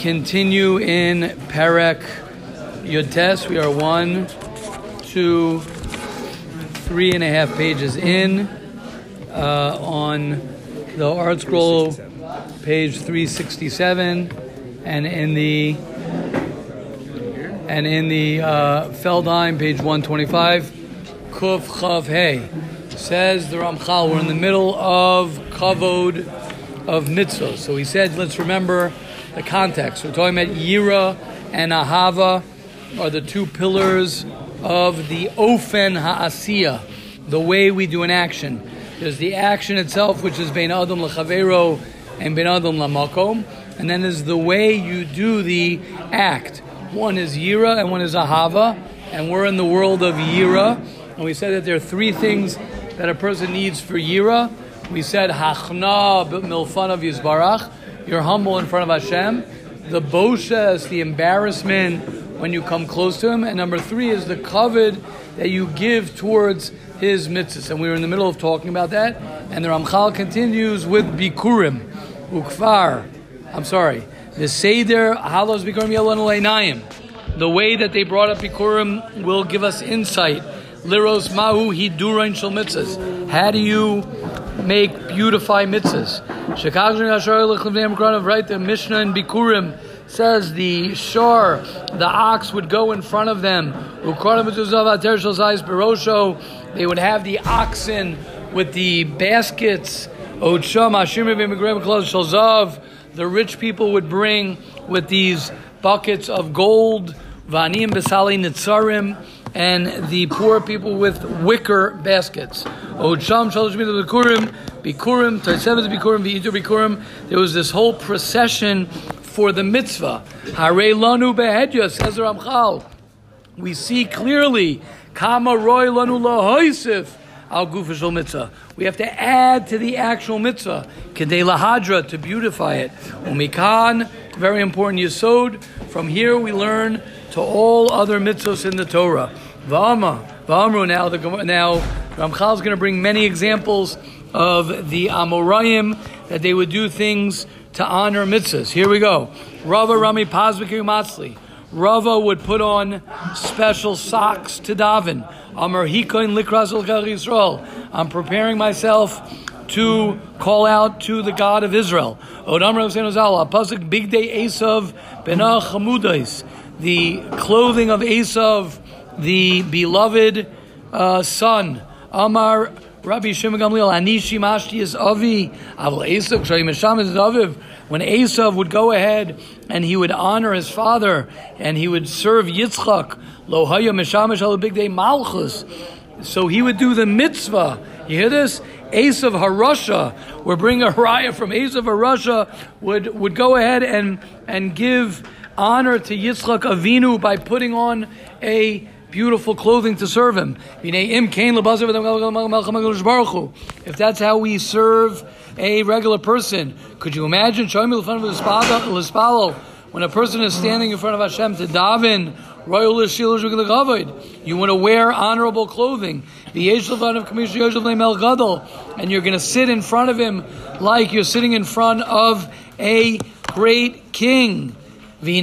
continue in Perek Yotes. We are one, two, three and a half pages in uh, on the Art Scroll, page 367 and in the and in the uh, Feldheim page 125 Kuf Chav Hey says the Ramchal we're in the middle of Kavod of mitzvah. So he said let's remember the context. We're talking about Yira and Ahava are the two pillars of the Ofen Ha'asiya, the way we do an action. There's the action itself, which is Bein Adam Lechavero and Bein Adam Lamakom, and then there's the way you do the act. One is Yira and one is Ahava, and we're in the world of Yira, and we said that there are three things that a person needs for Yira. We said Hachna of Yisbarach, you're humble in front of Hashem. The Bosha is the embarrassment when you come close to Him, and number three is the kavod that you give towards His mitzvahs. And we were in the middle of talking about that, and the Ramchal continues with Bikurim, Ukfar. I'm sorry, the Seder Halos Bikurim Yelonaleinayim. The way that they brought up Bikurim will give us insight. Liros Mahu Hidurain Shal Mitzvahs. How do you make beautify mitzvahs? Right, the Mishnah in Bikurim says the shore, the ox would go in front of them. They would have the oxen with the baskets. The rich people would bring with these buckets of gold, vanim nitzarim, and the poor people with wicker baskets. Odsham shalosh bikurim, bikurim, taisevet bikurim, v'itu bikurim. There was this whole procession for the mitzvah. Hare lanu behedya, says Ramchal. We see clearly, kama roy lanu lahoisif, al gufishal mitzvah. We have to add to the actual mitzvah, kedei lahadra, to beautify it. Umikan, very important yisod. From here we learn to all other mitzvahs in the Torah. V'ama, v'amru. Now, the, now Ramchal is going to bring many examples of the Amoraim that they would do things to honor mitzvahs. Here we go. Rava Rami Pazviki Matzli. Rava would put on special socks to daven. Amar Hikoin Likras Yisrael. I'm preparing myself to call out to the God of Israel. Odamar Hussein Pasuk Big Day Esav Benach Hamudais the clothing of Esav, the beloved uh, son. Amar Rabbi Shimon Gamliel, Anishi Mashti is Avi, Avil Esav, Shayim is Aviv. When Esav would go ahead and he would honor his father and he would serve Yitzchak, Lohaya Meshamish al Big Day Malchus. So he would do the mitzvah. You hear this? Esav Harusha, we're bringing a raya from Esav Harusha, would, would go ahead and, and give honor to Yitzchak Avinu by putting on a beautiful clothing to serve him. If that's how we serve a regular person, could you imagine of when a person is standing in front of Hashem to daven? You want to wear honorable clothing. The and you're going to sit in front of him like you're sitting in front of a great king. The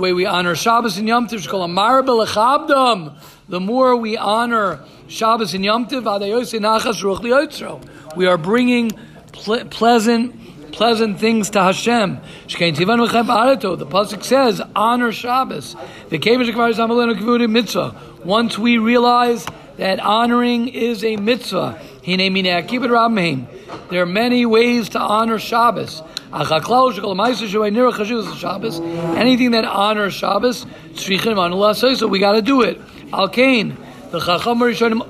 way we honor Shabbos and Yom Tov, the more we honor Shabbos and Yom Tov, we are bringing ple- pleasant, pleasant things to Hashem. The pasuk says, "Honor Shabbos." The. Once we realize that honoring is a mitzvah, there are many ways to honor Shabbos. Anything that honors Shabbos, so we got to do it. Al Kain, the Chacham Rishonim,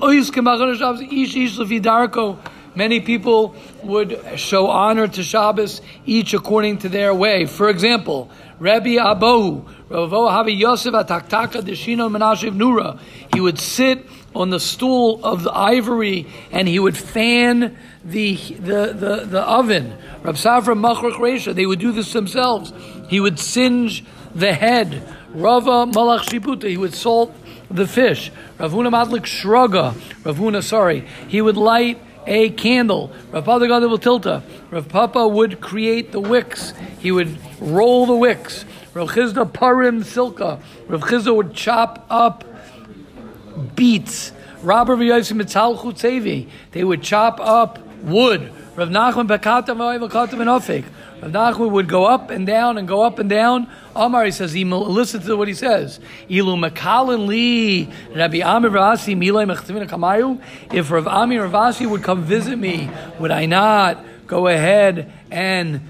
Many people would show honor to Shabbos, each according to their way. For example, Rabbi Abohu, Rabbi Yosef Ataktaka Deshino Menashiv Nura, he would sit on the stool of the ivory and he would fan the, the, the, the oven. Rab Safra Machrach Resha, they would do this themselves. He would singe the head. Rava Malach Shiputa, he would salt the fish. Ravuna Madlik Shraga, Ravuna, sorry, he would light a candle. Rav Papa Gadol Tilta. Rav Papa would create the wicks. He would roll the wicks. Rav Chisda Parim Silka. Rav Chisda would chop up beets. Rabbi Yosim Mitzal Chutzevi. They would chop up wood. Rav Nachman Bekatam V'Katam and Ofik. Rav Nachman would go up and down and go up and down. Amar, he says, he listen to what he says. Ilu Makalin Li Rabbi Amir Ravasi Milay Mechtivina Kamayu. If Rav Amir Ravasi would come visit me, would I not go ahead and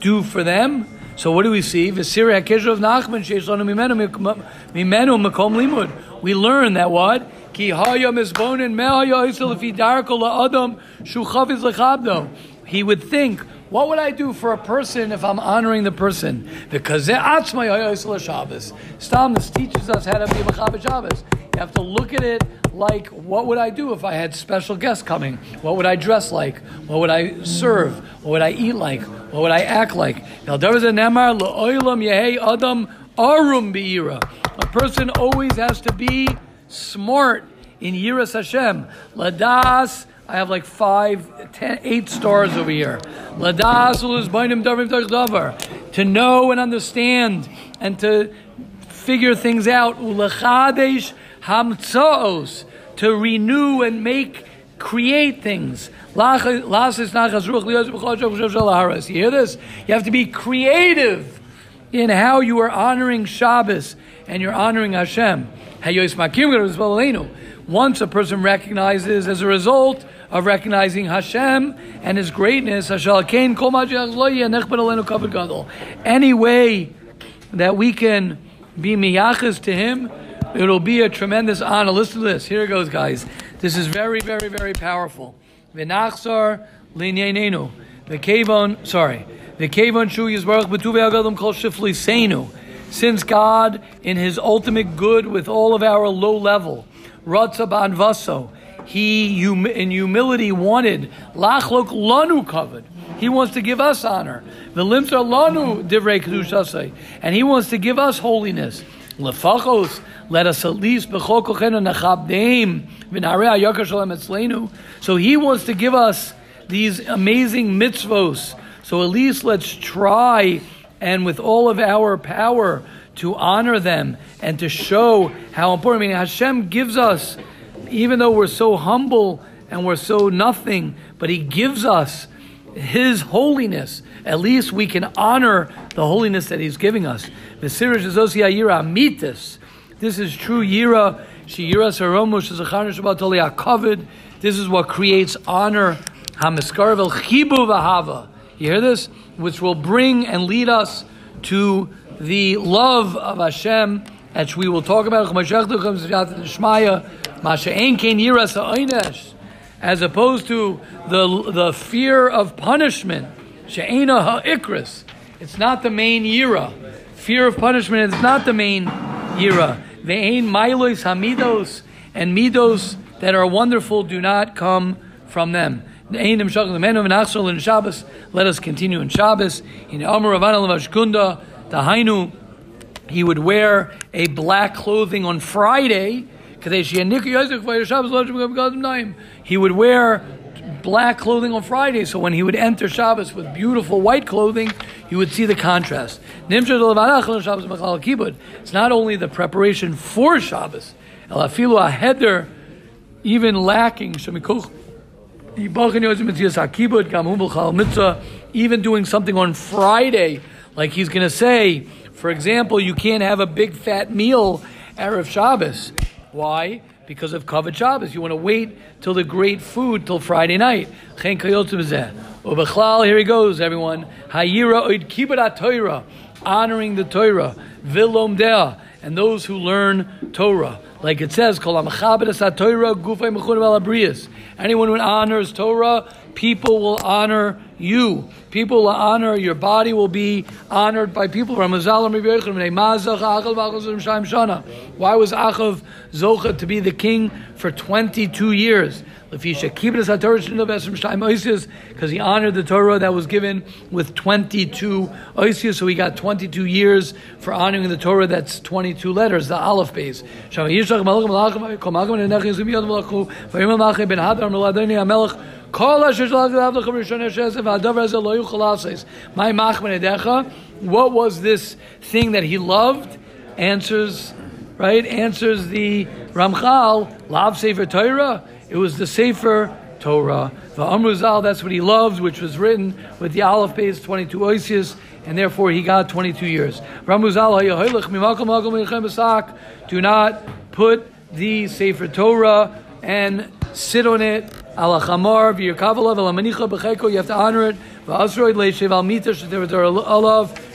do for them? So what do we see? V'siri HaKesher of Nachman Sheishonu Mimenu Makom Limud. We learn that what? Ki haya mizbonin me'aya isel if yidarko la'adam shuchaviz lechabdo. He would think, what would I do for a person if I'm honoring the person? Because Shabbos. Stam, this teaches us how to be a Shabbos. You have to look at it like, what would I do if I had special guests coming? What would I dress like? What would I serve? What would I eat like? What would I act like? Now, there was a nemar, adam arum. A person always has to be smart in Yiras Hashem. Ladas, I have like five, ten, eight stars over here. To know and understand and to figure things out. To renew and make, create things. You hear this? You have to be creative in how you are honoring Shabbos and you're honoring Hashem. Once a person recognizes as a result of recognizing Hashem and His greatness, any way that we can be miyachas to Him, it'll be a tremendous honor. Listen to this. Here it goes, guys. This is very, very, very powerful. The kavon, sorry. The kavon shu yizbarach b'tuve agadim kol shifli seinu. Since God, in His ultimate good, with all of our low level, Ratza Vaso, He in humility wanted Lachlok Lanu covered. He wants to give us honor. The Limsa Lanu Divrei Kedushasei. And He wants to give us holiness. Lefachos, let us at least So He wants to give us these amazing mitzvos. So at least let's try and with all of our power to honor them and to show how important. I mean, Hashem gives us, even though we're so humble and we're so nothing, but He gives us His holiness. At least we can honor the holiness that He's giving us. This is true yira. This is what creates honor. You hear this? Which will bring and lead us to the love of Hashem, as we will talk about, as opposed to the, the fear of punishment. It's not the main yira. Fear of punishment is not the main yira. Ve'ein milos hamidos and midos that are wonderful do not come from them. Let us continue in Shabbos. In Amar Ravana Lavashkunda, Hainu, he would wear a black clothing on Friday. He would wear black clothing on Friday, so when he would enter Shabbos with beautiful white clothing, you would see the contrast. It's not only the preparation for Shabbos, even lacking, even doing something on Friday like he's going to say, for example, you can't have a big fat meal Erev Shabbos. Why? Because of Kavod Shabbos. You want to wait till the great food till Friday night. Here he goes, everyone. Hayira oid kibbut Torah, honoring the Torah, vilomdea, and those who learn Torah. Like it says, Anyone who honors Torah, people will honor you. People will honor, your body will be honored by people. Why was Achav Zocha to be the king for 22 years? Because he honored the Torah that was given with 22 oisias, so he got 22 years for honoring the Torah that's 22 letters, the Aleph Beis. My. What was this thing that he loved? Answers, right? Answers the Ramchal, Lav Sefer Torah. It was the Sefer Torah. The Amruzal, that's what he loved, which was written with the Aleph Beis 22 oisius, and therefore he got 22 years. Ramuzal, do not put the Sefer Torah and sit on it. You have to honor it.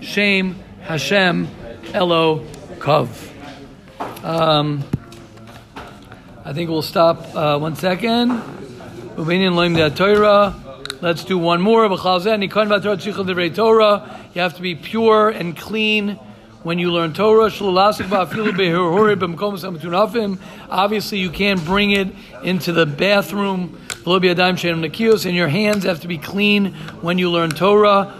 shem Hashem Elo Kav. Um, I think we'll stop uh, one second. Let's do one more. You have to be pure and clean when you learn Torah. Obviously, you can't bring it into the bathroom. And your hands have to be clean when you learn Torah.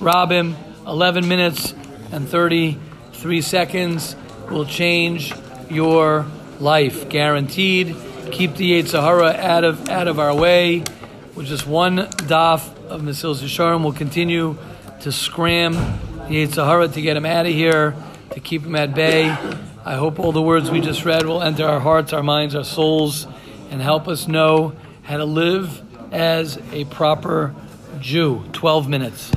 Rabim, 11 minutes and 33 seconds will change your life, guaranteed. Keep the Yetzer Hara out of out of our way. With just one daf of Mesil Yesharim, we'll continue to scram the Yetzer Hara to get him out of here, to keep him at bay. I hope all the words we just read will enter our hearts, our minds, our souls, and help us know how to live as a proper Jew. 12 minutes.